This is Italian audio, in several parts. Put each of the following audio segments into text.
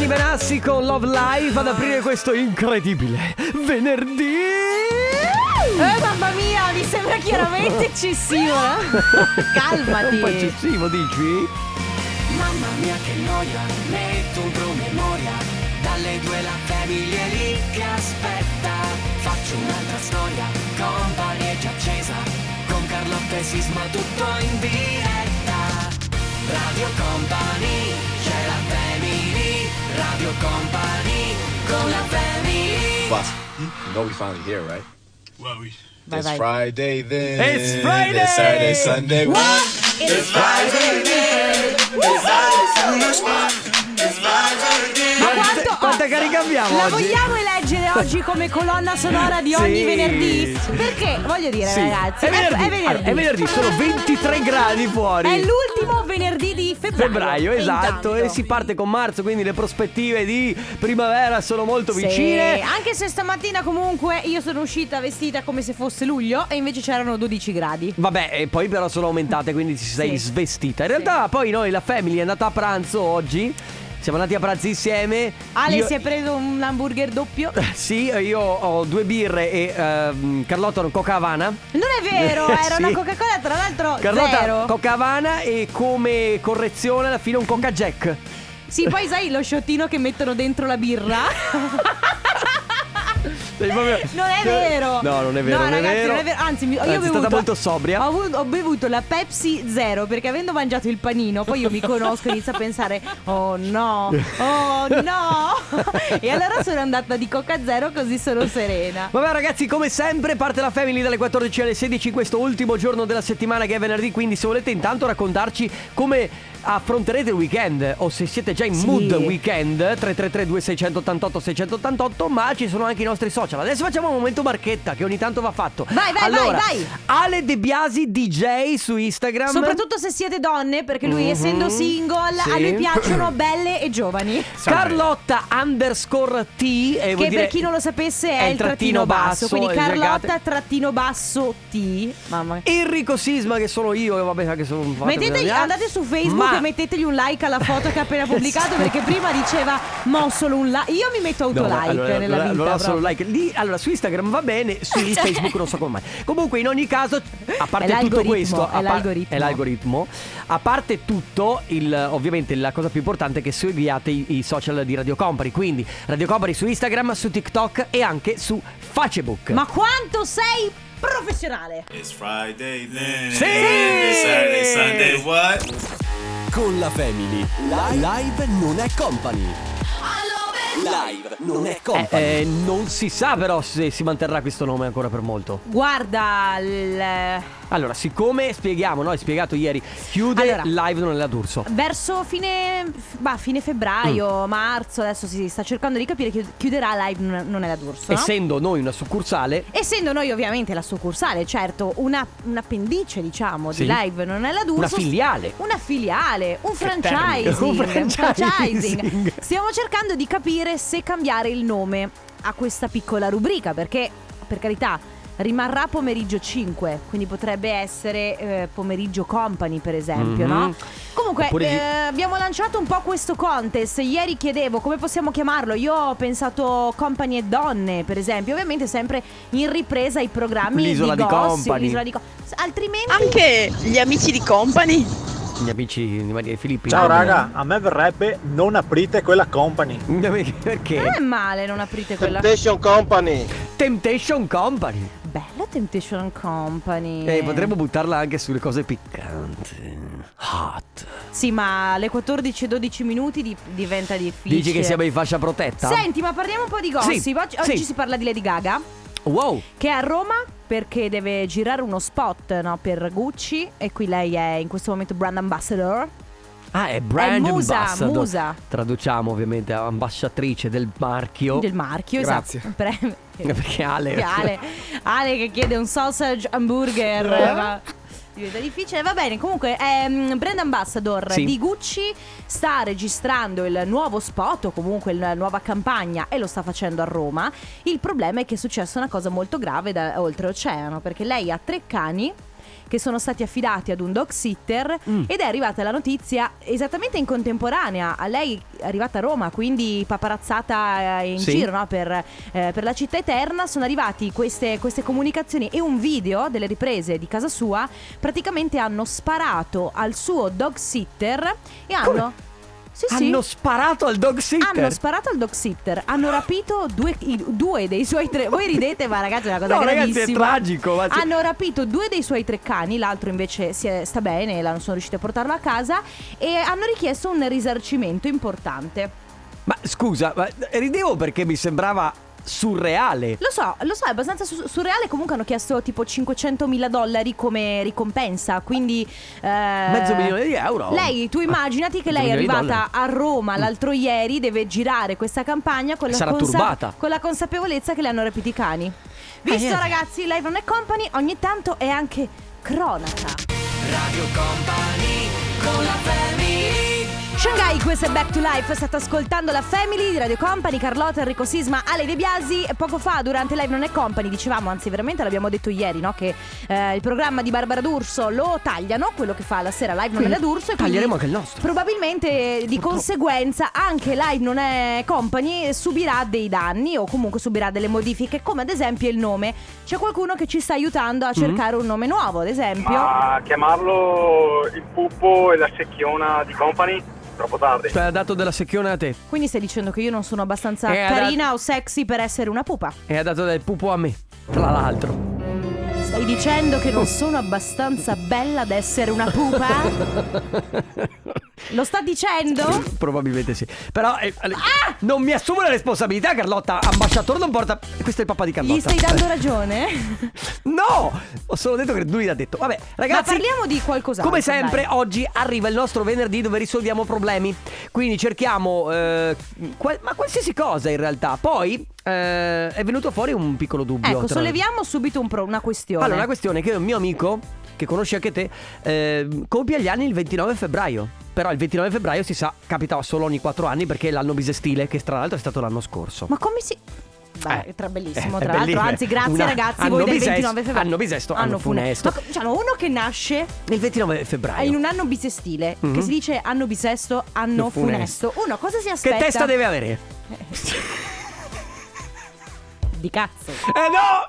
Gianni Benassi con Love Live ad aprire questo incredibile venerdì. Eh mamma mia, mi sembra chiaramente eccessivo. eh? Calmati. Un po' eccessivo, dici? Mamma mia che noia, metto un promemoria Dalle due la famiglia lì che aspetta Faccio un'altra storia, company è già accesa Con Carlotta e Sisma tutto in diretta Radio Company, Radio Company, con la family Boss, you know we finally here, right? Vai, it's vai. Friday then. It's Friday! It's Saturday, Sunday. What? It's Friday. Ma quanto Quanta carica abbiamo La oggi? vogliamo eleggere oggi come colonna sonora di ogni Sì, venerdì? Perché voglio dire, Sì. ragazzi, è venerdì. Allora, è venerdì, sono 23 gradi fuori. È l'ultimo venerdì di febbraio. Febbraio, esatto, e si parte con marzo, quindi le prospettive di primavera sono molto Sì, vicine. Anche se stamattina comunque io sono uscita vestita come se fosse luglio e invece c'erano 12 gradi. Vabbè, e poi però sono aumentate, quindi ti sei Sì. svestita. In realtà, poi noi, la family, è andata a pranzo oggi. Siamo andati a pranzo insieme. Ale Io- si è preso un hamburger doppio. Sì, io ho due birre e ehm, Carlotta un Coca Havana. Non è vero, era Sì. una Coca-Cola tra l'altro Carlotta zero. Coca Havana e come correzione alla fine un Coca Jack. sì, poi sai lo sciottino che mettono dentro la birra? Proprio- Non è vero. No, non è vero, No, non, ragazzi, è vero. non è vero. Anzi, mi- io ho Anzi, è stata bevuto- molto sobria. Ho, avuto- ho bevuto la Pepsi Zero perché avendo mangiato il panino, poi io mi conosco e inizio a pensare, oh no, oh no. e allora sono andata di Coca Zero così sono serena. Vabbè ragazzi, come sempre parte la Family dalle 14 alle 16 in questo ultimo giorno della settimana che è venerdì, quindi se volete intanto raccontarci come affronterete il weekend o se siete già in Sì. mood weekend 333 2688 688 ma ci sono anche i nostri social. Adesso facciamo un momento marchetta che ogni tanto va fatto. Vai, vai, allora, vai, vai. Ale De Biasi DJ su Instagram. Soprattutto se siete donne, perché lui Mhm. essendo single, Sì. a lui piacciono belle e giovani. Carlotta underscore T e vuol Che per chi non lo sapesse è, il trattino basso. Quindi eh, Carlotta cercate. trattino basso T. Mamma. Enrico Sisma che sono io vabbè che sono Mettetegli- andate su Facebook Ma- e mettetegli un like alla foto che ha appena pubblicato perché prima diceva mo solo un like. Io mi metto No, autolike allora, nella allora, vita. allora solo proprio. like. Lì, allora su Instagram va bene, su Facebook non so come mai. Comunque in ogni caso, a parte tutto questo, è a par- l'algoritmo. è l'algoritmo. A parte tutto, il- ovviamente la cosa più importante è che seguiate i, i social di Radio Company, quindi Radio Company su Instagram, su TikTok e anche su Facebook. Ma quanto sei professionale! It's Friday then. Sì! Saturday, Sunday, what? Con la Family. Live non è company. Live non è Eh, company. eh, non si sa però se si manterrà questo nome ancora per molto. Guarda, il- Allora, siccome spieghiamo, no? Hai spiegato ieri, chiude Allora. live non è la d'Urso. verso fine, bah, fine febbraio, Mm. marzo, adesso si sta cercando di capire che chiuderà live non è la d'Urso. no? Essendo noi una succursale, Essendo noi ovviamente la succursale, certo, una, un appendice diciamo Sì. di live non è la d'Urso. Una filiale. Una filiale, un franchising. Un franchising. Stiamo cercando di capire se cambiare il nome a questa piccola rubrica perché, per carità, rimarrà pomeriggio 5, quindi potrebbe essere eh, pomeriggio company per esempio, Mhm. no? Comunque Oppure di- eh, abbiamo lanciato un po' questo contest, ieri chiedevo come possiamo chiamarlo, io ho pensato company e donne per esempio, ovviamente sempre in ripresa ai programmi L'isola di gossip, Company. l'isola di Co- altrimenti Anche gli amici di Company. gli amici di Maria e Filippi. Ciao raga, a me verrebbe non aprite quella company. Perché? non è male non aprite quella Company. Temptation Company. Bella Temptation Company. Eh, potremmo buttarla anche sulle cose piccanti. Hot. Sì, ma alle 14 e 12 minuti di- diventa difficile. Dici che siamo in fascia protetta? Senti, ma parliamo un po' di gossip. Sì, oggi oggi sì. si parla di Lady Gaga. Wow. Che è a Roma perché deve girare uno spot no, per Gucci e qui lei è in questo momento brand ambassador. Ah, è brand È musa, ambassador. musa. Traduciamo ovviamente ambasciatrice del marchio. Del marchio, Grazie. esatto. Pre- Perché Ale. Che Ale, Ale che chiede un sausage hamburger. ma diventa difficile. Va bene, comunque è mm, brand ambassador Sì. di Gucci. Sta registrando il nuovo spot o comunque la nuova campagna e lo sta facendo a Roma. Il problema è che è successa una cosa molto grave da oltreoceano perché lei ha tre cani. Che sono stati affidati ad un dog sitter Mm. ed è arrivata la notizia esattamente in contemporanea. A lei è arrivata a Roma, quindi paparazzata eh, in Sì. giro no? per, eh, per la città eterna. Sono arrivati queste, queste comunicazioni e un video delle riprese di casa sua. Praticamente hanno sparato al suo dog sitter e hanno. Sì, sì. Hanno sparato al dog sitter. Hanno sparato al dog sitter, hanno rapito due, i- due dei suoi tre. Voi ridete, ma ragazzi, è una cosa No, ragazzi, è gravissima. tragico, ma c'è- Hanno rapito due dei suoi tre cani, l'altro invece si è- sta bene, e sono riusciti a portarlo a casa. E hanno richiesto un risarcimento importante. Ma scusa, ma ridevo perché mi sembrava surreale. Lo so, lo so, è abbastanza su- surreale. Comunque hanno chiesto tipo 500 mila dollari come ricompensa. Quindi. eh, Mezzo milione di euro. Lei, tu immaginati che lei è arrivata a Roma l'altro ieri, deve girare questa campagna con la, Sarà turbata. con la consapevolezza che le hanno rapiti i cani. Visto, niente. ragazzi, Live Non è Company ogni tanto è anche cronaca. Radio Company con la Shanghai, questo è Back to Life. State ascoltando la Family di Radio Company, Carlotta, Enrico Sisma, Ale De Biasi. E Poco fa, durante Live Non è Company, dicevamo, anzi, veramente l'abbiamo detto ieri, no? Che eh, il programma di Barbara D'Urso lo tagliano, quello che fa la sera Live Non è la D'Urso. e taglieremo anche il nostro. Probabilmente eh, di conseguenza anche Live Non è Company subirà dei danni o comunque subirà delle modifiche, come ad esempio il nome. C'è qualcuno che ci sta aiutando a cercare un nome nuovo, ad esempio. Ma chiamarlo il pupo e la secchiona di company? Troppo tardi. Cioè, ha dato della secchione a te Quindi stai dicendo che io non sono abbastanza Eh, carina o sexy per essere una pupa? e ha dato del pupo a me. Tra l'altro. Stai dicendo che non sono abbastanza bella ad essere una pupa? Lo sta dicendo? Probabilmente sì. Però eh, non mi assumo la responsabilità, Carlotta. Ambasciatore non porta. Questo è il papà di Carlotta. Gli stai dando ragione? No! Ho solo detto che lui l'ha detto. Vabbè, ragazzi. Ma parliamo di qualcos'altro. Come sempre, dai. oggi arriva il nostro venerdì dove risolviamo problemi. Quindi cerchiamo, eh, qual- ma qualsiasi cosa in realtà. Poi eh, è venuto fuori un piccolo dubbio. Ecco, solleviamo subito un pro- una questione. Allora, la questione è che un mio amico, che conosci anche te, eh, compie gli anni il 29 febbraio. Però il 29 febbraio si sa, capita solo ogni 4 anni perché è l'anno bisestile, che tra l'altro è stato l'anno scorso. Ma come si... Beh, Eh, tra bellissimo, eh, tra l'altro. Anzi, grazie Una- ragazzi, anno voi del bisesto- 29 febbraio. anno bisesto, anno funesto. Ma diciamo, uno che nasce Il 29 febbraio. in un anno bisestile, Mhm. che si dice anno bisesto, anno Anno funesto. funesto. Uno cosa si Che aspetta? testa deve avere? Di cazzo. Eh no!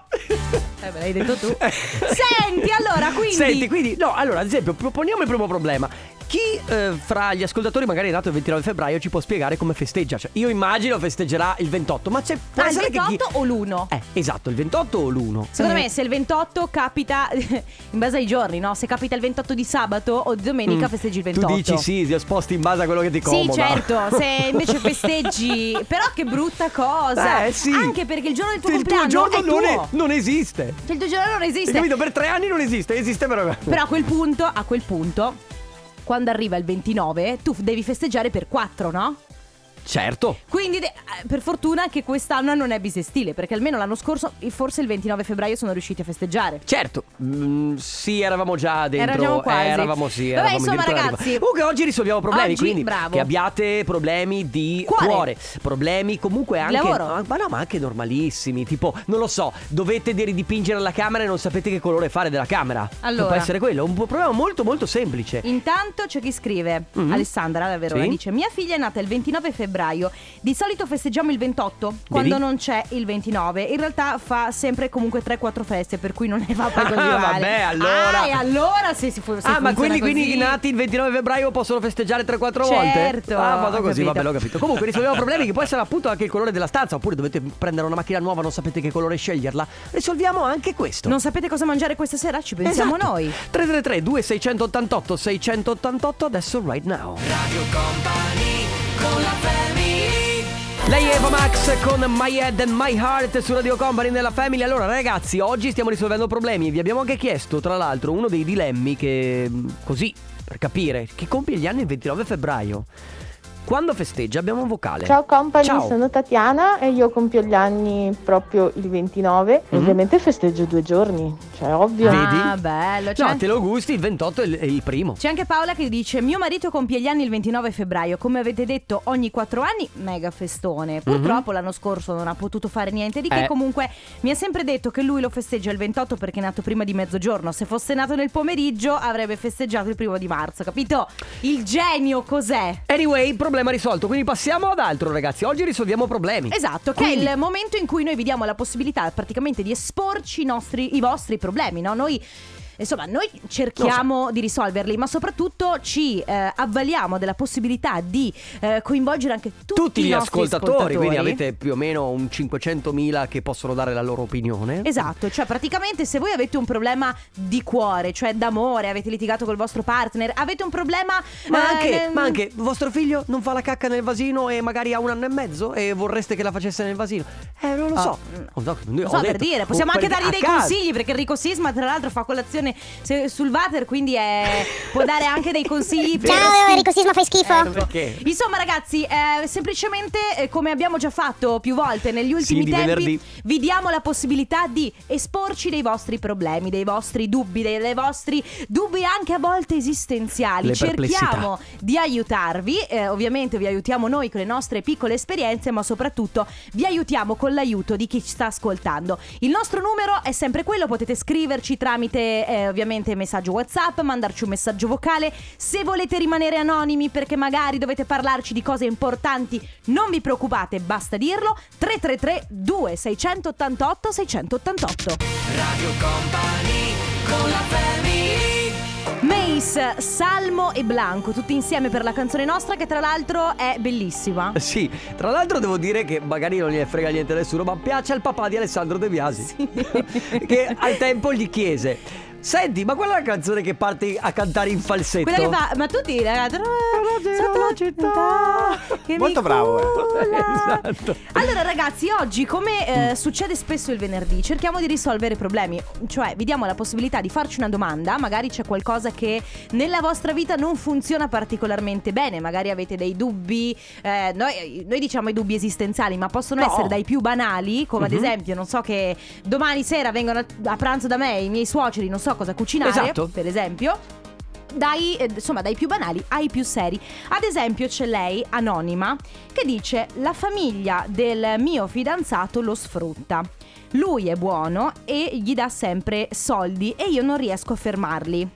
Eh, me l'hai detto tu. Senti, allora, quindi... Senti, quindi, no, allora, ad esempio, proponiamo il primo problema. Chi eh, fra gli ascoltatori magari è nato il 29 febbraio ci può spiegare come festeggia? Cioè, io immagino festeggerà il 28, ma c'è può Ah, il essere che chi... 28 o l'1? Eh, esatto, il 28 o l'1? Secondo me se il 28 capita in base ai giorni, no? Se capita il 28 di sabato o di domenica festeggi il 28. Mm. Tu dici sì, ti sposti in base a quello che ti Sì, comoda. certo, se invece festeggi, però che brutta cosa. Eh, sì. Anche perché il giorno del tuo Il tuo compleanno giorno è non, tuo. è- non esiste. Cioè il tuo giorno non Hai esiste. capito? Per tre anni non esiste, esiste però. Però a quel punto, a quel punto quando arriva il 29, tu devi festeggiare per 4, no? Certo. Quindi de- eh, per fortuna che quest'anno non è bisestile, perché almeno l'anno scorso forse il 29 febbraio sono riusciti a festeggiare. Certo, mm, sì, eravamo già dentro. Eravamo quasi. Eravamo sì. Vabbè, eravamo insomma, ragazzi. Comunque oggi risolviamo problemi. oggi, quindi bravo. che abbiate problemi di Cuore. cuore, problemi comunque anche. lavoro. Ma no, ma anche normalissimi. Tipo, non lo so, dovete di- ridipingere la camera e non sapete che colore fare della camera. Allora. Può essere quello. Un problema molto, molto semplice. Intanto c'è chi scrive, Mhm. Alessandra da Verona, Sì. dice Mia figlia è nata il 29 febbraio, di solito festeggiamo il 28, quando non c'è il 29 In realtà fa sempre comunque 3-4 feste, per cui non ne va poi così Ah, male vabbè, allora. Ah, e allora se si fu- se Ah, ma quelli quindi nati il 29 febbraio possono festeggiare 3-4 Certo, volte? Ah, vado così, capito. vabbè, l'ho capito. Comunque risolviamo problemi che può essere appunto anche il colore della stanza, oppure dovete prendere una macchina nuova, non sapete che colore sceglierla. Risolviamo anche questo. Non sapete cosa mangiare questa sera? Ci pensiamo Esatto. noi 333 2688 688 adesso right now. Radio Company con la Lei è Eva Max con My Head and My Heart su Radio Company nella Family. Allora ragazzi, oggi stiamo risolvendo problemi vi abbiamo anche chiesto, tra l'altro, uno dei dilemmi che mh, così per capire, che compie gli anni il 29 febbraio. Quando festeggia abbiamo un vocale. Ciao company, Ciao. sono Tatiana e io compio gli anni proprio il 29 e Mhm. ovviamente festeggio due giorni, cioè, ovvio. Vedi? Ah, bello. C'è, No, te lo gusti, il 28 è il, è il primo. c'è anche Paola che dice: Mio marito compie gli anni il 29 febbraio. Come avete detto, ogni 4 anni, mega festone. Purtroppo l'anno scorso non ha potuto fare niente di che. Mhm. Eh. Comunque, mi ha sempre detto che lui lo festeggia il 28 perché è nato prima di mezzogiorno. Se fosse nato nel pomeriggio, avrebbe festeggiato il primo di marzo. Capito? Il genio cos'è? Anyway, problema risolto, quindi passiamo ad altro ragazzi. Oggi risolviamo problemi. Esatto, che Quindi- è il momento in cui noi vi diamo la possibilità praticamente di esporci i, nostri, i vostri problemi, no? Noi. Insomma, noi cerchiamo di risolverli, ma soprattutto ci eh, avvaliamo della possibilità di eh, coinvolgere anche tutti, Tutti gli nostri ascoltatori, quindi avete più o meno un 500.000 che possono dare la loro opinione. Esatto, cioè praticamente se voi avete un problema di cuore, cioè d'amore, avete litigato col vostro partner, avete un problema... Ma eh, anche, nel- ma anche vostro figlio non fa la cacca nel vasino e magari ha un anno e mezzo e vorreste che la facesse nel vasino. Eh, non lo so. Oh, no, Non so per detto- dire, possiamo oh, anche per- dargli dei caso. consigli perché Enrico Sisma tra l'altro fa colazione se- sul water, quindi è- può dare anche dei consigli. per- Ciao Enrico Sisma, fai schifo. Ecco. Perché? Insomma, ragazzi, eh, semplicemente eh, come abbiamo già fatto più volte negli ultimi di tempi, venerdì. vi diamo la possibilità di esporci dei vostri problemi, dei vostri dubbi, dei, dei vostri dubbi anche a volte esistenziali. Le. Cerchiamo di aiutarvi, eh, ovviamente vi aiutiamo noi con le nostre piccole esperienze, ma soprattutto vi aiutiamo con l'aiuto di chi ci sta ascoltando. Il nostro numero è sempre quello, potete scriverci tramite eh, ovviamente messaggio WhatsApp, mandarci un messaggio vocale. Se volete rimanere anonimi perché magari dovete parlarci di cose importanti, non vi preoccupate, basta dirlo. 333 2688 688. Radio Company con la family Mace, Salmo e Blanco, tutti insieme per la canzone nostra che tra l'altro è bellissima. Sì, tra l'altro devo dire che magari non gliene frega niente a nessuno, ma piace al papà di Alessandro De Biasi. che al tempo gli chiese: Senti, ma qual è la canzone che parte a cantare in falsetto? Quella che fa, ma tu ti ragazzi, giro la città. che Molto bravo, eh. Esatto. Allora ragazzi, oggi come eh, succede spesso il venerdì, cerchiamo di risolvere problemi, cioè vi diamo la possibilità di farci una domanda, magari c'è qualcosa che nella vostra vita non funziona particolarmente bene, magari avete dei dubbi, eh, noi, noi diciamo i dubbi esistenziali, ma possono No. essere dai più banali, come ad Mhm. esempio, non so che domani sera vengono a, a pranzo da me i miei suoceri, non so cosa cucinare, Esatto. per esempio dai, eh, insomma, dai più banali ai più seri. Ad esempio c'è lei, anonima, che dice la famiglia del mio fidanzato lo sfrutta. Lui è buono e gli dà sempre soldi e io non riesco a fermarli.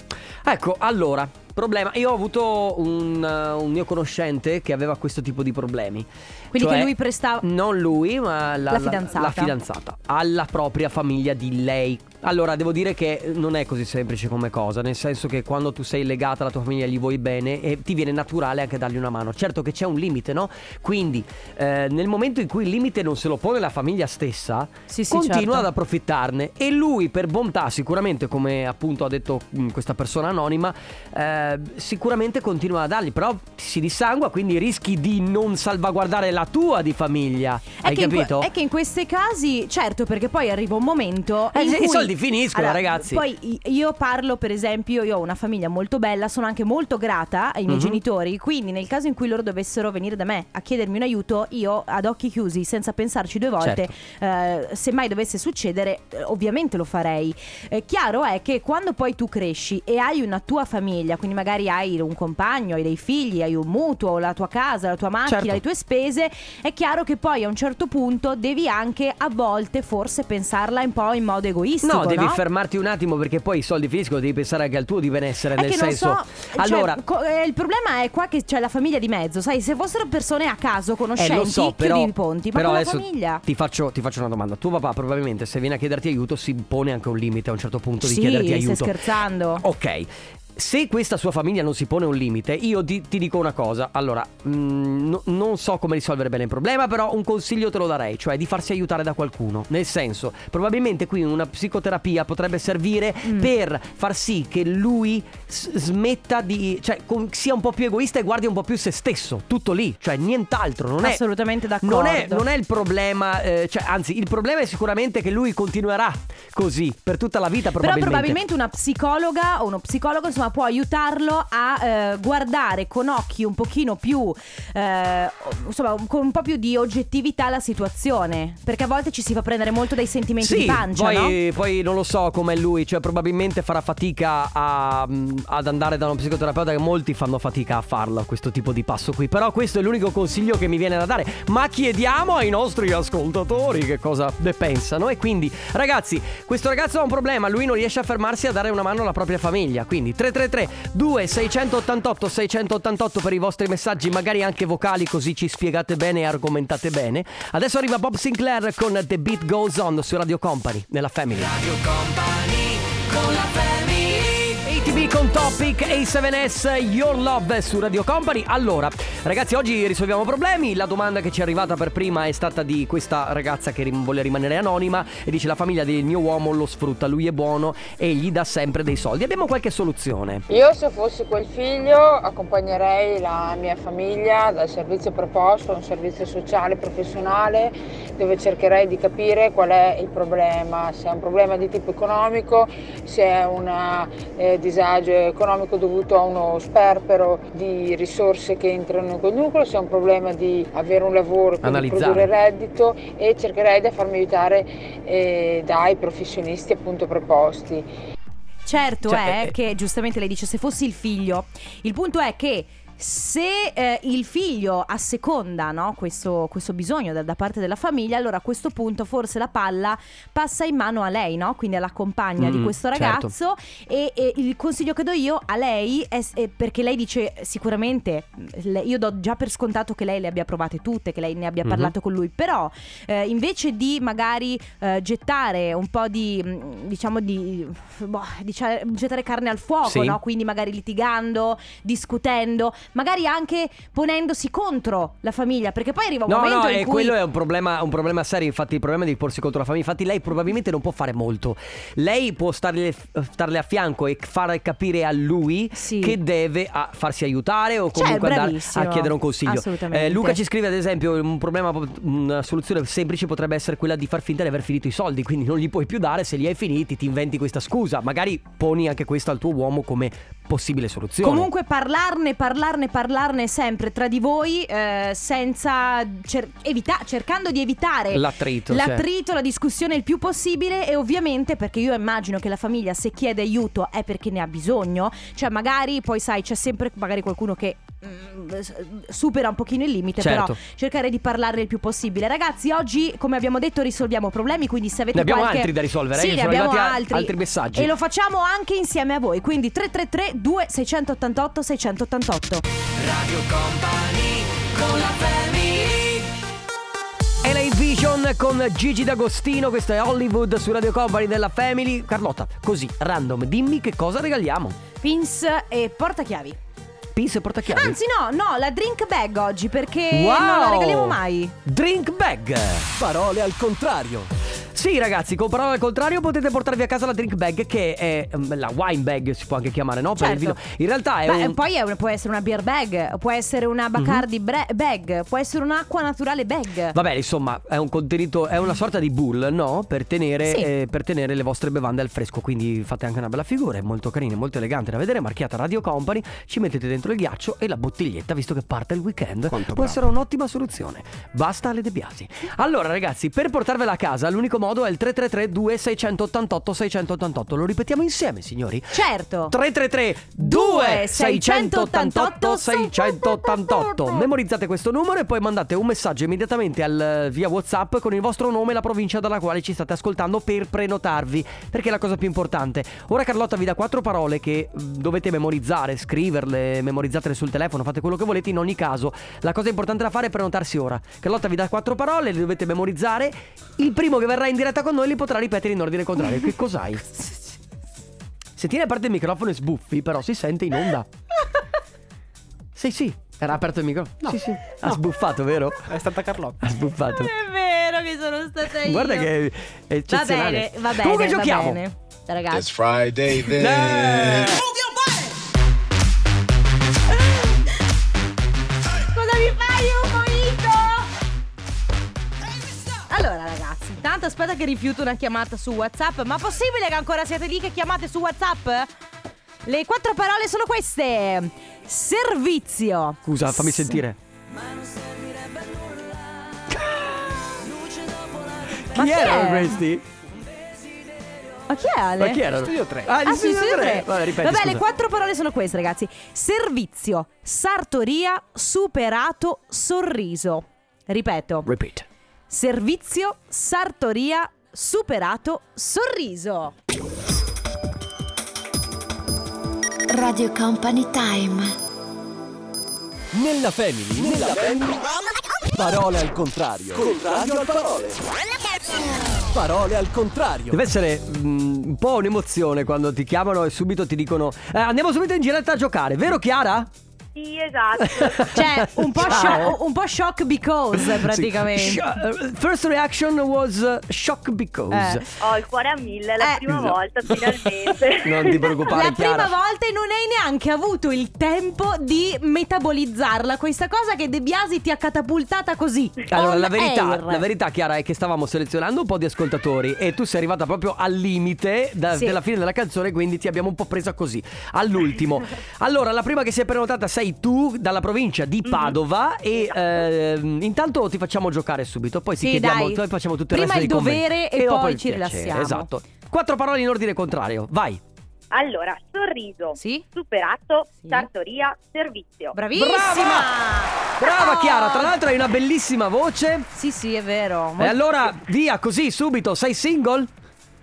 Ecco, allora, problema. Io ho avuto un, uh, un mio conoscente che aveva questo tipo di problemi. Quindi Cioè, che lui prestava... Non lui, ma la, La fidanzata. la fidanzata. Alla propria famiglia di lei. Allora, devo dire che non è così semplice come cosa, nel senso che quando tu sei legata alla tua famiglia gli vuoi bene, e ti viene naturale anche dargli una mano. Certo che c'è un limite, no? Quindi, eh, nel momento in cui il limite non se lo pone la famiglia stessa, Sì, sì, continua certo. ad approfittarne. E lui, per bontà, sicuramente, come appunto ha detto mh, questa persona anonima, eh, sicuramente continua a dargli. Però si dissangua, quindi rischi di non salvaguardare la tua di famiglia. È Hai che in que- capito? è che in questi casi, certo, perché poi arriva un momento. Eh, se i cui- soldi finiscono, ragazzi. Poi io parlo, per esempio, io ho una famiglia molto bella, sono anche molto grata ai miei Mhm. genitori. Quindi, nel caso in cui loro dovessero venire da me a chiedermi un aiuto, io ad occhi chiusi, senza pensarci due volte, Certo. eh, se mai dovesse succedere, eh, ovviamente lo farei. Eh, chiaro è che quando poi tu cresci e hai una tua famiglia, quindi magari hai un compagno, hai dei figli, hai un mutuo, la tua casa, la tua macchina, Certo. le tue spese, è chiaro che poi a un certo punto devi anche a volte forse pensarla un po' in modo egoistico. No, devi no? fermarti un attimo perché poi i soldi finiscono, devi pensare anche al tuo di benessere, È nel senso... so, cioè, allora, co- eh, il problema è qua che c'è la famiglia di mezzo, sai, se fossero persone a caso, eh, conoscenti, lo so, però, chiudi i ponti, ma però con la famiglia. Ti faccio, ti faccio una domanda. Tuo papà probabilmente se viene a chiederti aiuto si pone anche un limite a un certo punto di Sì, chiederti stai aiuto. scherzando. Ok. Se questa sua famiglia non si pone un limite, io ti, ti dico una cosa. Allora, mm, no- non so come risolvere bene il problema, però un consiglio te lo darei, cioè di farsi aiutare da qualcuno. Nel senso, probabilmente qui una psicoterapia potrebbe servire Mm. per far sì che lui s- smetta di. cioè, con- sia un po' più egoista e guardi un po' più se stesso. Tutto lì, cioè nient'altro. Non è. Assolutamente d'accordo. Non è, non è il problema, eh, cioè, anzi, il problema è sicuramente che lui continuerà così per tutta la vita, Però probabilmente. probabilmente una psicologa o uno psicologo insomma insomma può aiutarlo a eh, guardare con occhi un pochino più eh, insomma con un po' più di oggettività la situazione perché a volte ci si fa prendere molto dai sentimenti Sì, di pancia poi, no? poi non lo so com'è lui, cioè probabilmente farà fatica a- mm, ad andare da uno psicoterapeuta che molti fanno fatica a farlo, questo tipo di passo qui. Però questo è l'unico consiglio che mi viene da dare. Ma chiediamo ai nostri ascoltatori che cosa ne pensano. E quindi, ragazzi, questo ragazzo ha un problema, lui non riesce a fermarsi a dare una mano alla propria famiglia. Quindi 333 2688 688 per i vostri messaggi, magari anche vocali, così ci spiegate bene e argomentate bene. Adesso arriva Bob Sinclair con The Beat Goes On su Radio Company, nella Family. Radio Company con la family ATV con Topic A7S Your Love su Radio Company. Allora, ragazzi, oggi risolviamo problemi. La domanda che ci è arrivata per prima è stata di questa ragazza che vuole rimanere anonima e dice la famiglia del mio uomo lo sfrutta, lui è buono e gli dà sempre dei soldi. Abbiamo qualche soluzione. Io se fossi quel figlio accompagnerei la mia famiglia dal servizio proposto, un servizio sociale professionale dove cercherei di capire qual è il problema, se è un problema di tipo economico, se è un eh, disagio economico dovuto a uno sperpero di risorse che entrano in quel nucleo, se è un problema di avere un lavoro, quindi produrre reddito e cercherei di farmi aiutare eh, dai professionisti appunto preposti. Certo Cioè, è eh, che giustamente lei dice se fossi il figlio, il punto è che se eh, il figlio asseconda no, questo, questo bisogno da, da parte della famiglia, allora a questo punto forse la palla passa in mano a lei, no? quindi alla compagna di Mm, questo certo. ragazzo. E, e il consiglio che do io a lei è, è perché lei dice sicuramente, le- io do già per scontato che lei le abbia provate tutte, che lei ne abbia Mhm. parlato con lui, però eh, invece di magari eh, gettare un po' di, diciamo, di, boh, dicia- gettare carne al fuoco, Sì. no? quindi magari litigando, discutendo, magari anche ponendosi contro la famiglia, perché poi arriva un No, momento no, in e cui... quello è un problema, un problema serio. Infatti, il problema di porsi contro la famiglia. Infatti, lei probabilmente non può fare molto. Lei può starle, starle a fianco e far capire a lui Sì. che deve a farsi aiutare o Cioè, comunque andare bravissimo. a chiedere un consiglio. Eh, Luca ci scrive, ad esempio, un problema, una soluzione semplice potrebbe essere quella di far finta di aver finito i soldi. Quindi non li puoi più dare. Se li hai finiti, ti inventi questa scusa. Magari poni anche questo al tuo uomo come possibile soluzione. Comunque parlarne, parlarne, parlarne sempre tra di voi eh, senza cer- evita- cercando di evitare L'attrito, l'attrito, la discussione il più possibile e ovviamente perché io immagino che la famiglia se chiede aiuto è perché ne ha bisogno, cioè magari poi sai c'è sempre magari qualcuno che mm, supera un pochino il limite, Certo. però cercare di parlarne il più possibile. Ragazzi, oggi come abbiamo detto risolviamo problemi, quindi se avete Ne abbiamo qualche altri da risolvere, eh, Sì, che ne abbiamo altri. altri messaggi. E lo facciamo anche insieme a voi, quindi 333 2688 688. Radio Company con la family LA Vision con Gigi D'Agostino, questo è Hollywood su Radio Company della Family. Carlotta, così, random, dimmi che cosa regaliamo. Pins e portachiavi. Pins e portachiavi. Anzi, no, no, la drink bag oggi perché Wow! non la regaliamo mai. Drink bag. Parole al contrario. Sì, ragazzi, con parole al contrario potete portarvi a casa la drink bag che è ehm, la wine bag, si può anche chiamare, no? Per il Certo. vino. In realtà è Beh, un Mhm. poi è un- può essere una beer bag, può essere una Bacardi bre- bag, può essere un'acqua naturale bag. Vabbè, insomma, è un contenuto, è una sorta di bull, no? Per tenere, Sì. eh, per tenere le vostre bevande al fresco. Quindi fate anche una bella figura, è molto carina, molto elegante da vedere, marchiata Radio Company. Ci mettete dentro il ghiaccio e la bottiglietta, visto che parte il weekend. Quanto può bravo. essere un'ottima soluzione. Basta alle De Biasi. Allora, ragazzi, per portarvela a casa, l'unico modo è il 333 2688 688. Lo ripetiamo insieme, signori. Certo. 333 2688 688 Memorizzate questo numero e poi mandate un messaggio immediatamente al, via Whatsapp con il vostro nome e la provincia dalla quale ci state ascoltando per prenotarvi, perché è la cosa più importante. Ora Carlotta vi dà quattro parole che mh, dovete memorizzare, scriverle, memorizzatele sul telefono, fate quello che volete in ogni caso. La cosa importante da fare è prenotarsi ora. Carlotta vi dà quattro parole, le dovete memorizzare. Il primo che verrà in diretta con noi li potrà ripetere in ordine contrario. Che cos'hai? Se tieni aperto il microfono e sbuffi, però si sente in onda. Sì, sì. Era aperto il microfono? No. Sì, sì. Ha sbuffato, vero? È stata Carlotta. Ha sbuffato. Non è vero che sono stata io. Guarda che è Va eccezionale. bene, va bene. Comunque va giochiamo. bene. Ragazzi. It's Friday then. Che rifiuto una chiamata su Whatsapp Ma possibile che ancora siete lì che chiamate su Whatsapp? Le quattro parole sono queste. Servizio. Scusa, fammi sentire. Ma Chi chi erano è? questi? Ma chi è Ale? Ma chi erano? Studio 3. Ah, di Ah, Studio Studio 3. tre. Vabbè, ripeti, Vabbè, le quattro parole sono queste, ragazzi. Servizio, sartoria, superato, sorriso. Ripeto. Repeat. Servizio, sartoria, superato, sorriso. Radio Company Time. Nella family, nella family. Parole al contrario. Contrario al parole. Parole al contrario. Deve essere mm, un po' un'emozione quando ti chiamano e subito ti dicono eh, andiamo subito in diretta a giocare, vero Chiara? Sì, esatto. Cioè, un po', shock, un po' shock because, praticamente. Sì. Sh- uh, first reaction was uh, shock because. Eh. Ho il cuore a mille, la Eh. prima Esatto. volta finalmente. Non ti preoccupare La Chiara. prima volta e non hai neanche avuto il tempo di metabolizzarla questa cosa che De Biasi ti ha catapultata così. Allora, la verità, la verità, Chiara, è che stavamo selezionando un po' di ascoltatori e tu sei arrivata proprio al limite da- Sì. della fine della canzone, quindi ti abbiamo un po' presa così, all'ultimo. allora, la prima che si è prenotata sei tu, dalla provincia Mhm. di Padova e ehm, intanto ti facciamo giocare subito, poi ti Sì, chiediamo, dai. poi facciamo tutto il Prima resto il dei commenti. dovere e dopo poi il ci piacere, rilassiamo. Esatto. Quattro parole in ordine contrario, vai. Allora, sorriso, Sì? superato, Sì. sartoria, servizio. Bravissima! Brava Oh! Chiara, tra l'altro hai una bellissima voce. Sì, sì, è vero. E allora, via così subito, sei single?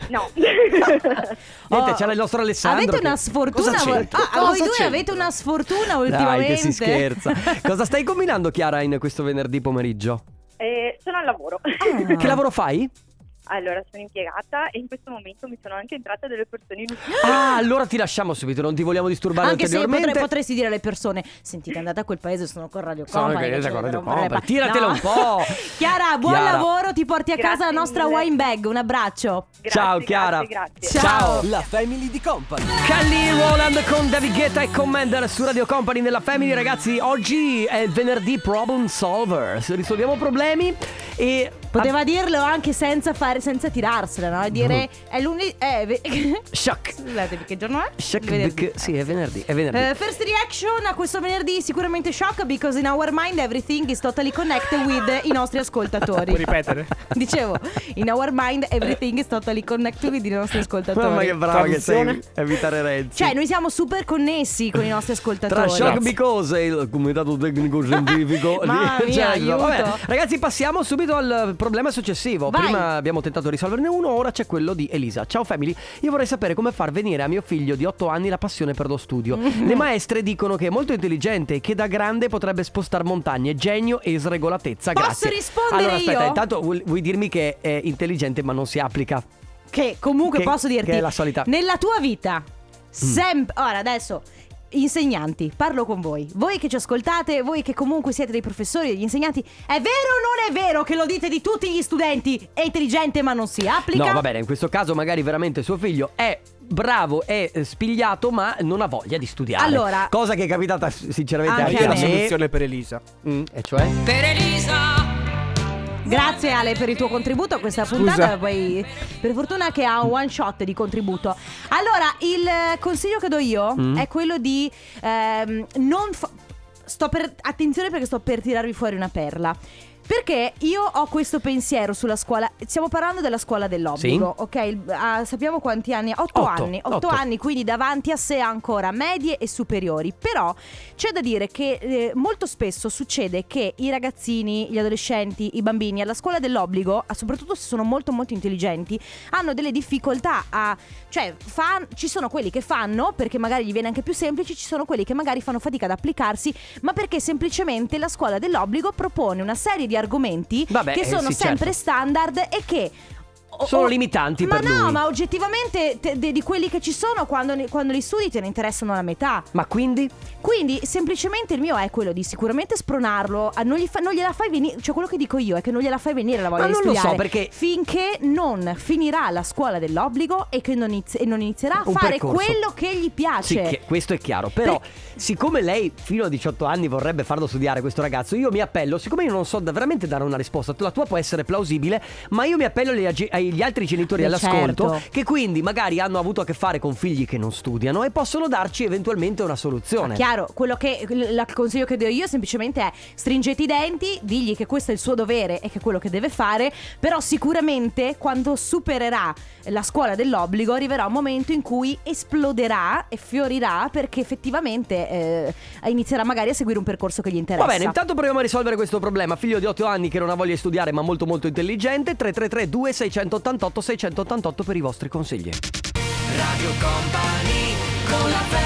No. Niente, Oh, c'era il nostro Alessandro. Avete che- una sfortuna. Cosa voi- c'entra? Ah, Cosa voi due c'entra? avete una sfortuna Dai, ultimamente. che si scherza. Cosa stai combinando, Chiara, in questo venerdì pomeriggio? Eh, sono al lavoro. Ah. Che lavoro fai? Allora, sono impiegata e in questo momento mi sono anche entrate delle persone in ufficio. Ah, allora ti lasciamo subito, non ti vogliamo disturbare Anche se ulteriormente. potrei- potresti dire alle persone: Sentite, andate a quel paese, sono con Radio Sono Company. che con Radio Company, pa- tiratela un po'. Chiara, buon Chiara. lavoro, ti porti a Grazie casa la nostra mille. wine bag. Un abbraccio. Grazie, Ciao, grazie, Chiara. Grazie. Ciao. La family di company. Kelly Roland con David Guetta e Commander su Radio Company nella Family Ragazzi oggi è il venerdì Problem Solver Risolviamo problemi e Poteva dirlo anche senza, fare, senza tirarsela, no? E dire è lunedì. Eh, ve- Shock Scusatemi, che giorno è? Shock Venerdì. bec- Sì è venerdì È venerdì Eh, first reaction a questo venerdì sicuramente shock because in our mind everything is totally connected with i nostri ascoltatori. Puoi ripetere? Dicevo, in our mind everything is totally connected with i nostri ascoltatori. Mamma che brava che sei? Evitare Renzi Cioè, noi siamo super connessi con i nostri ascoltatori. Tra shock because e il comitato tecnico scientifico Mamma di- mia, cioè, aiuto. vabbè. Ragazzi passiamo subito al problema successivo. Vai. Prima abbiamo tentato di risolverne uno Ora c'è quello di Elisa. Ciao family. Io vorrei sapere come far venire a mio figlio di 8 anni La passione per lo studio. Le maestre dicono che è molto intelligente E che da grande potrebbe spostare montagne. Genio e sregolatezza. Posso Grazie. rispondere Allora aspetta io? Intanto vuoi, vuoi dirmi che è intelligente ma non si applica? Che comunque Che- posso dirti che è la solita- Nella tua vita Sempre Ora adesso Insegnanti, parlo con voi. Voi che ci ascoltate, voi che comunque siete dei professori, degli insegnanti, è vero o non è vero che lo dite di tutti gli studenti? È intelligente ma non si applica? No va bene in questo caso magari veramente suo figlio è bravo, è eh, spigliato ma non ha voglia di studiare Allora- Cosa che è capitata sinceramente Anche anche, a la me. me soluzione per Elisa. Mm, E cioè? Grazie Ale per il tuo contributo a questa puntata. Poi, per fortuna che ha un one shot di contributo. Allora, il consiglio che do io Mm. è quello di ehm, non fa- sto per attenzione perché sto per tirarvi fuori una perla. Perché io ho questo pensiero sulla scuola. Stiamo parlando della scuola dell'obbligo, ok? Il- ah, sappiamo quanti anni? Otto, Otto, anni. Otto, otto. anni, quindi davanti a sé ancora medie e superiori. Però c'è da dire che eh, molto spesso succede che i ragazzini, gli adolescenti, i bambini alla scuola dell'obbligo, ah, soprattutto se sono molto molto intelligenti, hanno delle difficoltà a... cioè fan- ci sono quelli che fanno perché magari gli viene anche più semplice, ci sono quelli che magari fanno fatica ad applicarsi, ma perché semplicemente la scuola dell'obbligo propone una serie di argomenti Vabbè, che eh, sono sì, sempre certo. standard e che... o- Sono limitanti ma per no, lui. ma oggettivamente te- de- di quelli che ci sono quando, quando li studi te ne interessano la metà. Ma quindi? Quindi semplicemente il mio è quello di sicuramente spronarlo, a non, gli fa- non gliela fai venire, cioè quello che dico io è che non gliela fai venire la voglia Ma di non lo so, studiare perché- finché non finirà la scuola dell'obbligo e che non, inizi- e non inizierà a fare percorso. quello che gli Sì, piace. che- questo è chiaro. Però, siccome lei fino a 18 anni vorrebbe farlo studiare questo ragazzo, io mi appello, siccome io non so da- veramente dare una risposta, la tua può essere plausibile, ma io mi appello ai agli altri genitori Eh, all'ascolto certo. che quindi magari hanno avuto a che fare con figli che non studiano e possono darci eventualmente una soluzione. Chiaro, quello che il consiglio che do io semplicemente è stringete i denti, digli che questo è il suo dovere e che è quello che deve fare, però sicuramente quando supererà la scuola dell'obbligo arriverà un momento in cui esploderà e fiorirà perché effettivamente eh, inizierà magari a seguire un percorso che gli interessa. Va bene, intanto proviamo a risolvere questo problema. Figlio di 8 anni che non ha voglia di studiare ma molto molto intelligente. 333 2688 688 per i vostri consigli. Radio Company con la family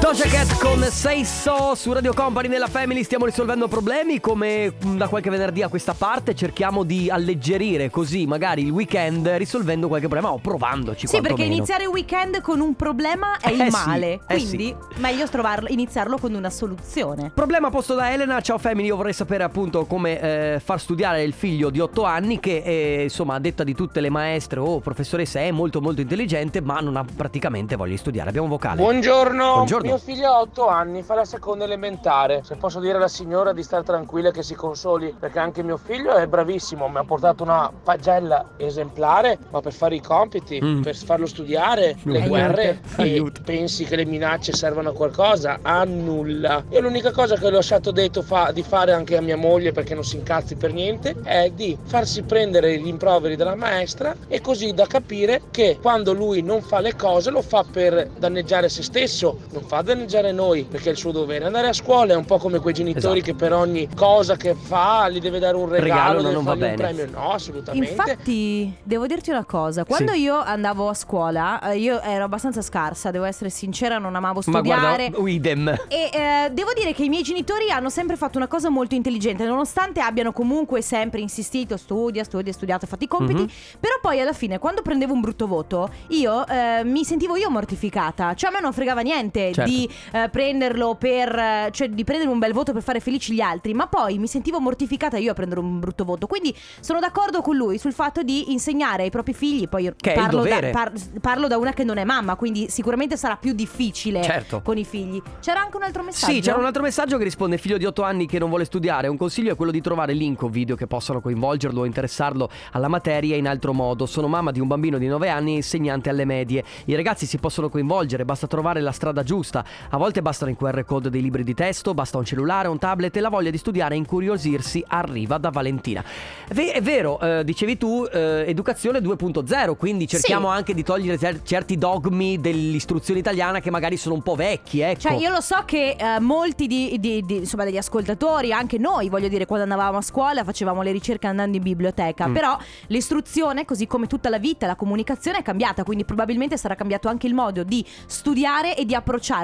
Doja Cat con Say So su Radio Company nella Family stiamo risolvendo problemi come mm, da qualche venerdì a questa parte cerchiamo di alleggerire così magari il weekend risolvendo qualche problema o provandoci Sì, perché iniziare il weekend con un problema è Eh il sì, male. eh quindi meglio trovarlo, iniziarlo con una soluzione. Problema posto da Elena, ciao Family, io vorrei sapere appunto come eh, far studiare il figlio di 8 anni che eh, insomma a detta di tutte le maestre o professoresse è molto molto intelligente ma non ha praticamente voglia di studiare. Abbiamo un vocale. Buongiorno. Buongiorno. Mio figlio ha 8 anni, fa la seconda elementare. Se posso dire alla signora di stare tranquilla che si consoli, perché anche mio figlio è bravissimo, mi ha portato una pagella esemplare, ma per fare i compiti, Mm. per farlo studiare, le Aiuto. guerre, Aiuto. e pensi che le minacce servano a qualcosa? A nulla. Io l'unica cosa che ho lasciato detto fa- di fare anche a mia moglie, perché non si incazzi per niente, è di farsi prendere gli improveri dalla maestra e così da capire che quando lui non fa le cose lo fa per danneggiare se stesso, non fa danneggiare noi, perché è il suo dovere. Andare a scuola è un po' come quei genitori Esatto. che per ogni cosa che fa gli deve dare un regalo, Regalo, deve non va bene. premio. No, assolutamente. Infatti, devo dirti una cosa: quando Sì. io andavo a scuola, eh, io ero abbastanza scarsa, devo essere sincera, non amavo ma studiare. guarda, idem. E eh, devo dire che i miei genitori hanno sempre fatto una cosa molto intelligente, nonostante abbiano comunque sempre insistito, studia, studia, studiato, fatti i compiti. Mhm. Però poi alla fine, quando prendevo un brutto voto, io eh, mi sentivo io mortificata. Cioè, a me non fregava niente Certo. Di eh, prenderlo per. eh, cioè, di prendere un bel voto per fare felici gli altri. Ma poi mi sentivo mortificata io a prendere un brutto voto. Quindi sono d'accordo con lui sul fatto di insegnare ai propri figli. Poi Che parlo, da, par- parlo da una che non è mamma, quindi sicuramente sarà più difficile Certo. con i figli. C'era anche un altro messaggio. Sì, c'era un altro messaggio che risponde figlio di 8 anni che non vuole studiare. Un consiglio è quello di trovare link o video che possano coinvolgerlo o interessarlo alla materia in altro modo. Sono mamma di un bambino di 9 anni e insegnante alle medie. I ragazzi si possono coinvolgere, basta trovare la strada giusta. A volte bastano i QR code dei libri di testo, basta un cellulare, un tablet e la voglia di studiare e incuriosirsi arriva da Valentina. È ve- è vero, eh, dicevi tu, eh, educazione 2.0, quindi cerchiamo anche di togliere cer- certi dogmi dell'istruzione italiana che magari sono un po' vecchi, ecco. Cioè, io lo so che eh, molti di, di- di- insomma, degli ascoltatori, anche noi, voglio dire, quando andavamo a scuola facevamo le ricerche andando in biblioteca. Mm. Però l'istruzione, così come tutta la vita, la comunicazione è cambiata. Quindi probabilmente sarà cambiato anche il modo di studiare e di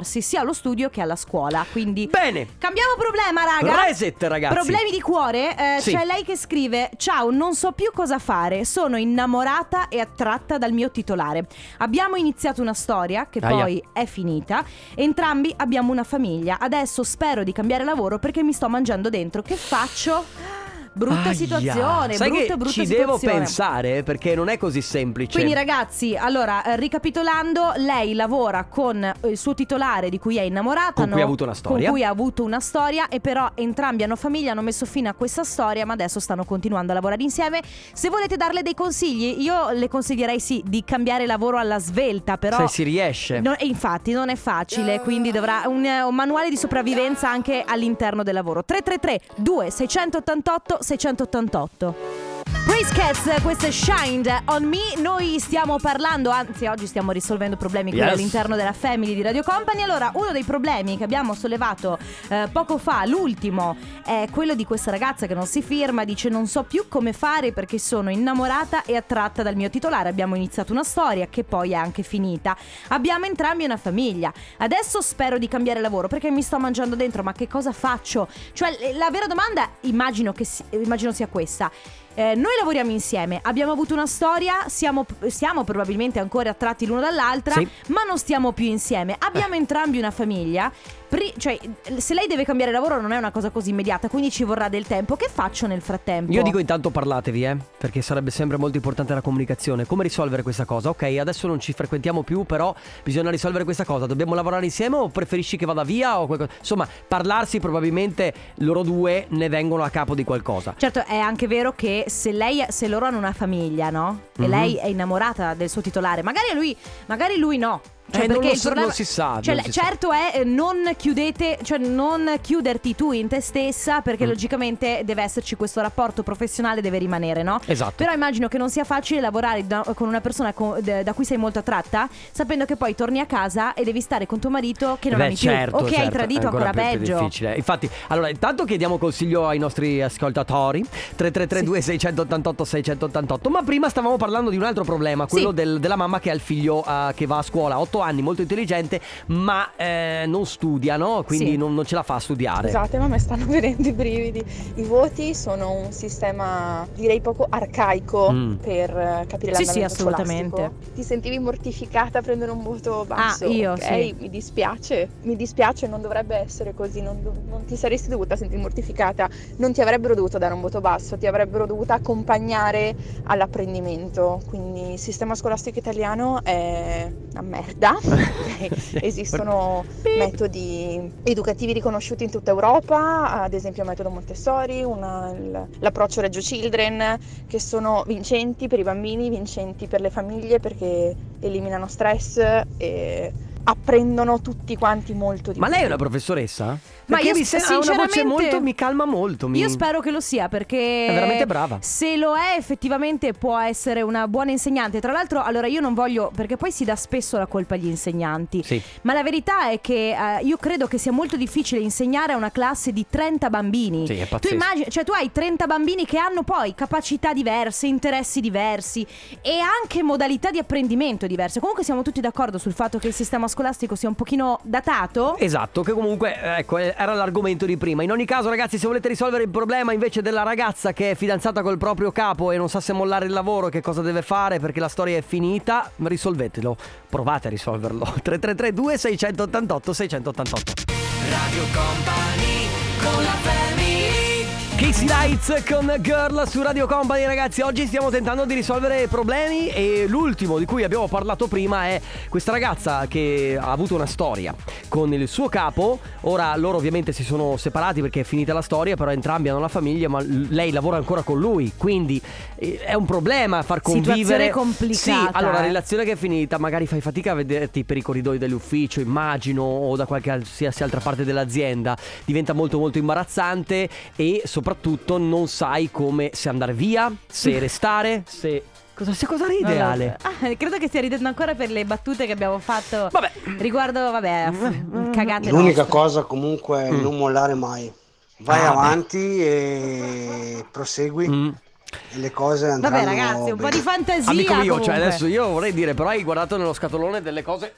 approcciarsi sia allo studio che alla scuola. Quindi. Bene. Cambiamo problema, raga. Reset, ragazzi. Problemi di cuore? Eh, Sì. C'è lei che scrive: Ciao, non so più cosa fare. Sono innamorata e attratta dal mio titolare. Abbiamo iniziato una storia che Aia. poi è finita. Entrambi abbiamo una famiglia. Adesso spero di cambiare lavoro perché mi sto mangiando dentro. Che faccio? Brutta Aia. situazione, Sai brutta che brutta ci situazione. devo pensare perché non è così semplice. Quindi ragazzi, allora, eh, ricapitolando, lei lavora con eh, il suo titolare di cui è innamorata. Con cui hanno- ha avuto una storia. Con cui ha avuto una storia e però entrambi hanno famiglia, hanno messo fine a questa storia, ma adesso stanno continuando a lavorare insieme. Se volete darle dei consigli, io le consiglierei sì di cambiare lavoro alla svelta, però... Se si riesce. No, e infatti non è facile, quindi dovrà un, eh, un manuale di sopravvivenza anche all'interno del lavoro. 333 2688 688. Praise Cats, questo è Shined on Me. Noi stiamo parlando, anzi, oggi stiamo risolvendo problemi qui Yes. all'interno della Family di Radio Company. Allora, uno dei problemi che abbiamo sollevato eh, poco fa, l'ultimo, è quello di questa ragazza che non si firma. Dice: Non so più come fare perché sono innamorata e attratta dal mio titolare. Abbiamo iniziato una storia che poi è anche finita. Abbiamo entrambi una famiglia. Adesso spero di cambiare lavoro perché mi sto mangiando dentro. Ma che cosa faccio? Cioè, la vera domanda, immagino, che si- immagino sia questa. Eh, noi lavoriamo insieme, abbiamo avuto una storia, siamo, siamo probabilmente ancora attratti l'uno dall'altra, Sì. ma non stiamo più insieme. Abbiamo entrambi una famiglia. Pri- cioè, se lei deve cambiare lavoro non è una cosa così immediata, quindi ci vorrà del tempo. Che faccio nel frattempo? Io dico intanto parlatevi, eh, perché sarebbe sempre molto importante la comunicazione. Come risolvere questa cosa? Ok, adesso non ci frequentiamo più, però bisogna risolvere questa cosa. Dobbiamo lavorare insieme o preferisci che vada via o qualcosa? Insomma, parlarsi probabilmente loro due ne vengono a capo di qualcosa. Certo, è anche vero che se lei se loro hanno una famiglia, no? E Mhm. lei è innamorata del suo titolare, magari lui, magari lui no. Cioè, Eh, non perché lo il so- problema- non si sa, Cioè, non si sa. certo è eh, non chiudete, cioè non chiuderti tu in te stessa, perché Mm. logicamente deve esserci questo rapporto professionale, deve rimanere, no? Esatto. Però immagino che non sia facile lavorare da- con una persona co- da cui sei molto attratta, sapendo che poi torni a casa e devi stare con tuo marito che non Beh, ami certo, più. O che hai certo, tradito è ancora ancora, più- peggio. difficile. Infatti, allora, intanto chiediamo consiglio ai nostri ascoltatori 3332 688 688. Ma prima stavamo parlando di un altro problema, quello Sì. del- della mamma che ha il figlio eh, che va a scuola, 8 anni, molto intelligente, ma eh, non studia, no? Quindi Sì. non, non ce la fa a studiare. Scusate, ma mi stanno venendo i brividi. I voti sono un sistema, direi poco arcaico Mm. per eh, capire Sì, l'andamento sì, assolutamente. scolastico. Ti sentivi mortificata a prendere un voto basso? Ah, io, ok? sì. Mi dispiace, mi dispiace, non dovrebbe essere così, non, do- non ti saresti dovuta sentire mortificata, non ti avrebbero dovuto dare un voto basso, ti avrebbero dovuto accompagnare all'apprendimento. Quindi il sistema scolastico italiano è una merda. Esistono metodi educativi riconosciuti in tutta Europa, ad esempio il metodo Montessori, una- l'approccio Reggio Children, che sono vincenti per i bambini, vincenti per le famiglie perché eliminano stress e apprendono tutti quanti molto di Ma più. lei è una professoressa? Ma io mi sembra una voce molto, mi calma molto. Mi... Io spero che lo sia perché È veramente brava. Se lo è effettivamente può essere una buona insegnante. Tra l'altro, allora io non voglio perché poi si dà spesso la colpa agli insegnanti. Sì. Ma la verità è che eh, io credo che sia molto difficile insegnare a una classe di 30 bambini. Sì, è tu pazzesco. immagini, cioè tu hai 30 bambini che hanno poi capacità diverse, interessi diversi e anche modalità di apprendimento diverse. Comunque siamo tutti d'accordo sul fatto che il sistema scolastico sia un pochino datato. Esatto, che comunque eh, ecco, era l'argomento di prima. In ogni caso, ragazzi, se volete risolvere il problema invece della ragazza che è fidanzata col proprio capo e non sa se mollare il lavoro, che cosa deve fare perché la storia è finita, risolvetelo. Provate a risolverlo. 333 2688 688. Radio Company con la family Casey Lights con Girl su Radio Company ragazzi. Oggi stiamo tentando di risolvere problemi e l'ultimo di cui abbiamo parlato prima è questa ragazza che ha avuto una storia con il suo capo. Ora loro ovviamente si sono separati perché è finita la storia però entrambi hanno la famiglia ma lei lavora ancora con lui quindi eh, è un problema far convivere. Situazione complicata, sì allora eh. relazione che è finita magari fai fatica a vederti per i corridoi dell'ufficio immagino o da qualsiasi altra parte dell'azienda. Diventa molto molto imbarazzante e soprattutto non sai come se andare via se restare se cosa, se Ale so. Ah, credo che stia ridendo ancora per le battute che abbiamo fatto riguardo, vabbè, f- cagate L'unica nostre. cosa comunque è Mm. non mollare mai. Vai Ah, beh. avanti e prosegui. Mm. E le cose andranno Vabbè ragazzi, un po' di fantasia amico mio comunque. cioè adesso io vorrei dire però hai guardato nello scatolone delle cose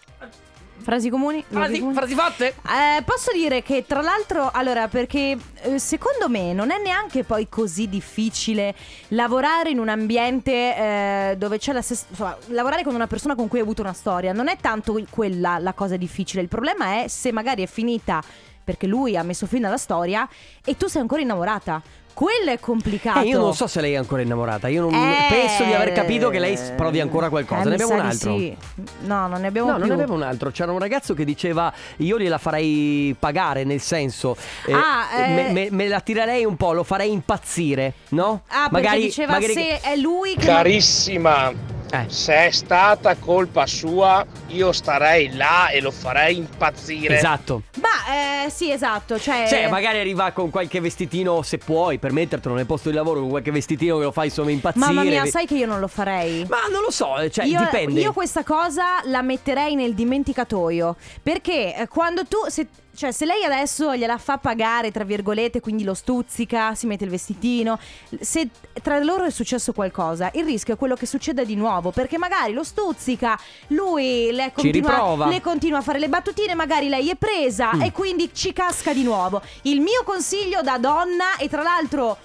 Frasi comuni? Frasi- comuni? frasi fatte? Eh, posso dire che tra l'altro, allora, perché eh, secondo me non è neanche poi così difficile lavorare in un ambiente eh, dove c'è la stessa... Insomma, lavorare con una persona con cui hai avuto una storia. Non è tanto quella la cosa difficile. Il problema è se magari è finita perché lui ha messo fine alla storia e tu sei ancora innamorata. Quello è complicato. Eh, io non so se lei è ancora innamorata Io non Eh, penso di aver capito che lei provi ancora qualcosa eh, Ne abbiamo un altro sì. No, non ne abbiamo No, più. non ne avevo un altro. C'era un ragazzo che diceva: Io gliela farei pagare, nel senso, eh, Ah, eh. me, me- me la tirerei un po', lo farei impazzire, no? Ah, perché diceva se è lui che... Carissima, Eh. se è stata colpa sua, io starei là e lo farei impazzire. Esatto. Ma eh, sì, esatto. Cioè, Cioè, magari arriva con qualche vestitino, se puoi, permettertelo nel posto di lavoro, con qualche vestitino che lo fai insomma impazzire. Mamma mia, sai che io non lo farei. Ma non lo so, cioè, io, dipende. io questa cosa la metterei nel dimenticatoio. Perché eh, quando tu. Se, cioè, se lei adesso gliela fa pagare, tra virgolette, quindi lo stuzzica, si mette il vestitino. Se tra loro è successo qualcosa, il rischio è quello che succeda di nuovo. Perché magari lo stuzzica, lui le continua, le continua a fare le battutine, magari lei è presa Mm. e quindi ci casca di nuovo. Il mio consiglio da donna, e tra l'altro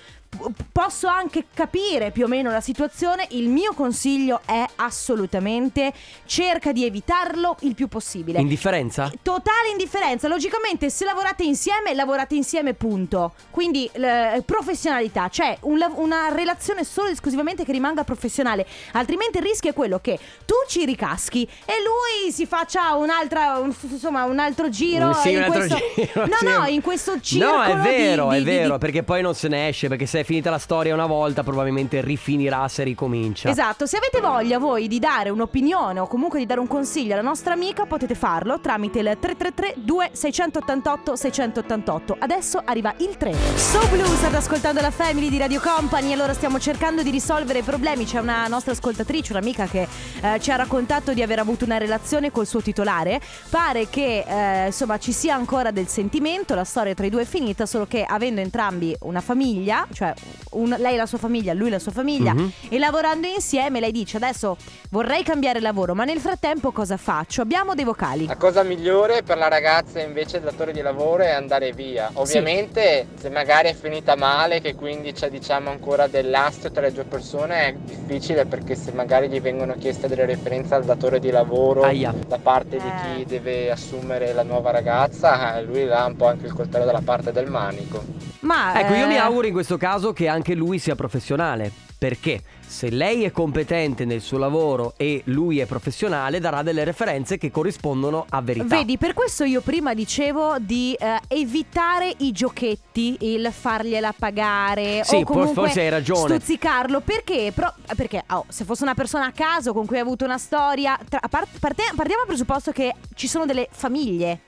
posso anche capire più o meno la situazione. Il mio consiglio è assolutamente cerca di evitarlo il più possibile. Indifferenza? Totale indifferenza. Logicamente, se lavorate insieme, lavorate insieme, punto. Quindi, l- professionalità, cioè un una relazione solo ed esclusivamente che rimanga professionale. Altrimenti il rischio è quello che tu ci ricaschi e lui si faccia un'altra, un- insomma, un altro giro. Sì, un altro questo- giro, No, sì. no, in questo circolo No, è vero, di- è di- di- vero, di- perché poi non se ne esce, perché se è finita la storia una volta probabilmente rifinirà se ricomincia. Esatto, se avete voglia voi di dare un'opinione o comunque di dare un consiglio alla nostra amica potete farlo tramite il 333 2688 688. Adesso arriva il 3. So Blue state ascoltando la Family di Radio Company allora stiamo cercando di risolvere i problemi. C'è una nostra ascoltatrice, un'amica che eh, ci ha raccontato di aver avuto una relazione col suo titolare. Pare che eh, insomma ci sia ancora del sentimento, la storia tra i due è finita, solo che avendo entrambi una famiglia, cioè un- lei la sua famiglia, lui la sua famiglia Mhm. e lavorando insieme lei dice adesso vorrei cambiare lavoro, ma nel frattempo cosa faccio? Abbiamo dei vocali. La cosa migliore per la ragazza invece del datore di lavoro è andare via. Ovviamente se magari è finita male, che quindi c'è diciamo ancora dell'astio tra le due persone, è difficile perché se magari gli vengono chieste delle referenze al datore di lavoro Aia. da parte di chi deve assumere la nuova ragazza, eh, lui là ha un po' anche il coltello dalla parte del manico. Ma Ecco, io mi eh, auguro in questo caso che anche lui sia professionale. Perché se lei è competente nel suo lavoro e lui è professionale, darà delle referenze che corrispondono a verità. Vedi, per questo io prima dicevo di eh, evitare i giochetti, il fargliela pagare Sì, o comunque forse hai ragione. stuzzicarlo. Perché? Pro- perché oh, se fosse una persona a caso con cui hai avuto una storia, tra- a par- parte- partiamo dal presupposto che ci sono delle famiglie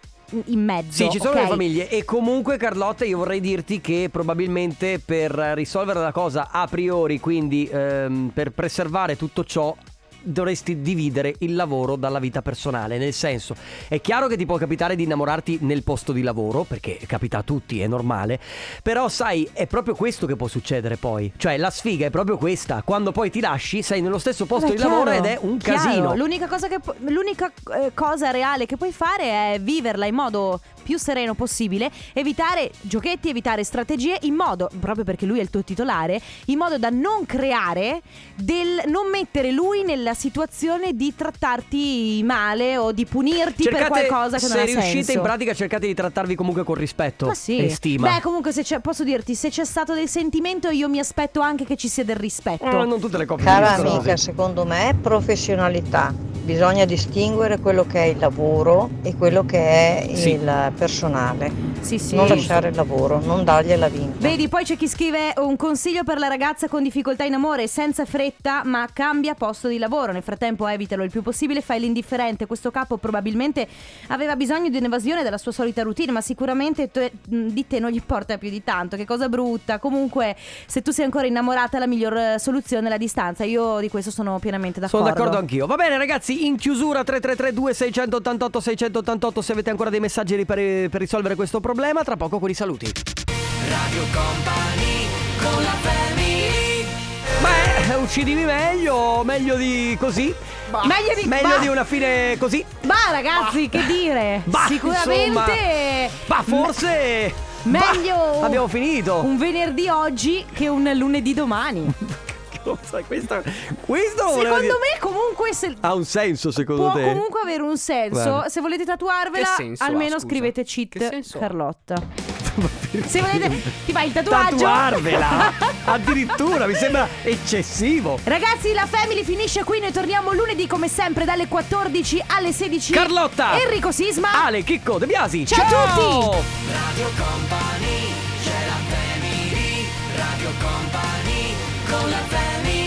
in- mezzo. Sì, ci sono ok? le famiglie e comunque Carlotta io vorrei dirti che probabilmente per risolvere la cosa a priori, quindi ehm, per preservare tutto ciò dovresti dividere il lavoro dalla vita personale, nel senso è chiaro che ti può capitare di innamorarti nel posto di lavoro, perché capita a tutti, è normale, però sai, è proprio questo che può succedere poi, cioè la sfiga è proprio questa, quando poi ti lasci sei nello stesso posto Beh, di lavoro chiaro, ed è un chiaro. casino. L'unica, cosa, che l'unica eh, cosa reale che puoi fare è viverla in modo più sereno possibile, evitare giochetti, evitare strategie, in modo, proprio perché lui è il tuo titolare, in modo da non creare del. non mettere lui nella situazione di trattarti male o di punirti per Cercate, qualcosa che se non ha riuscite senso. in pratica cercate di trattarvi comunque con rispetto Ma sì. e stima. Beh, comunque, se c'è, posso dirti, se c'è stato del sentimento, io mi aspetto anche che ci sia del rispetto. Eh, non tutte le coppie Cara amica, così. secondo me professionalità. Bisogna distinguere quello che è il lavoro e quello che è Sì. il personale. Sì, sì. Non lasciare il lavoro, non dargliela vinta. Vedi, poi c'è chi scrive un consiglio per la ragazza con difficoltà in amore, senza fretta, ma cambia posto di lavoro. Nel frattempo evitalo il più possibile, fai l'indifferente. Questo capo probabilmente aveva bisogno di un'evasione dalla sua solita routine, ma sicuramente te- di te non gli importa più di tanto. Che cosa brutta. Comunque, se tu sei ancora innamorata, la miglior eh, soluzione è la distanza. Io di questo sono pienamente d'accordo. Sono d'accordo anch'io. Va bene, ragazzi, in chiusura 3332 688 688 se avete ancora dei messaggi per, per risolvere questo problema, tra poco con i saluti. Radio Company con la family Beh, uccidimi meglio, meglio di così. Meglio di- meglio bah. di una fine così. Ma ragazzi, che dire? Bah, Sicuramente. Ma forse Meglio Bah, abbiamo finito. un venerdì oggi che un lunedì domani. Cosa? Questo, questo Secondo dire. me comunque se ha un senso secondo può te? comunque avere un senso. Guarda. Se volete tatuarvela, senso almeno scusa? scrivete Che cheat? Carlotta. Se volete ti fai il tatuaggio. Tatuarvela Addirittura mi sembra eccessivo Ragazzi, la Family finisce qui. Noi torniamo lunedì come sempre dalle 14 alle 16. Carlotta Enrico Sisma. Ale Chicco De Biasi Ciao a tutti. Radio Company c'è la family Radio Company con la famiglia.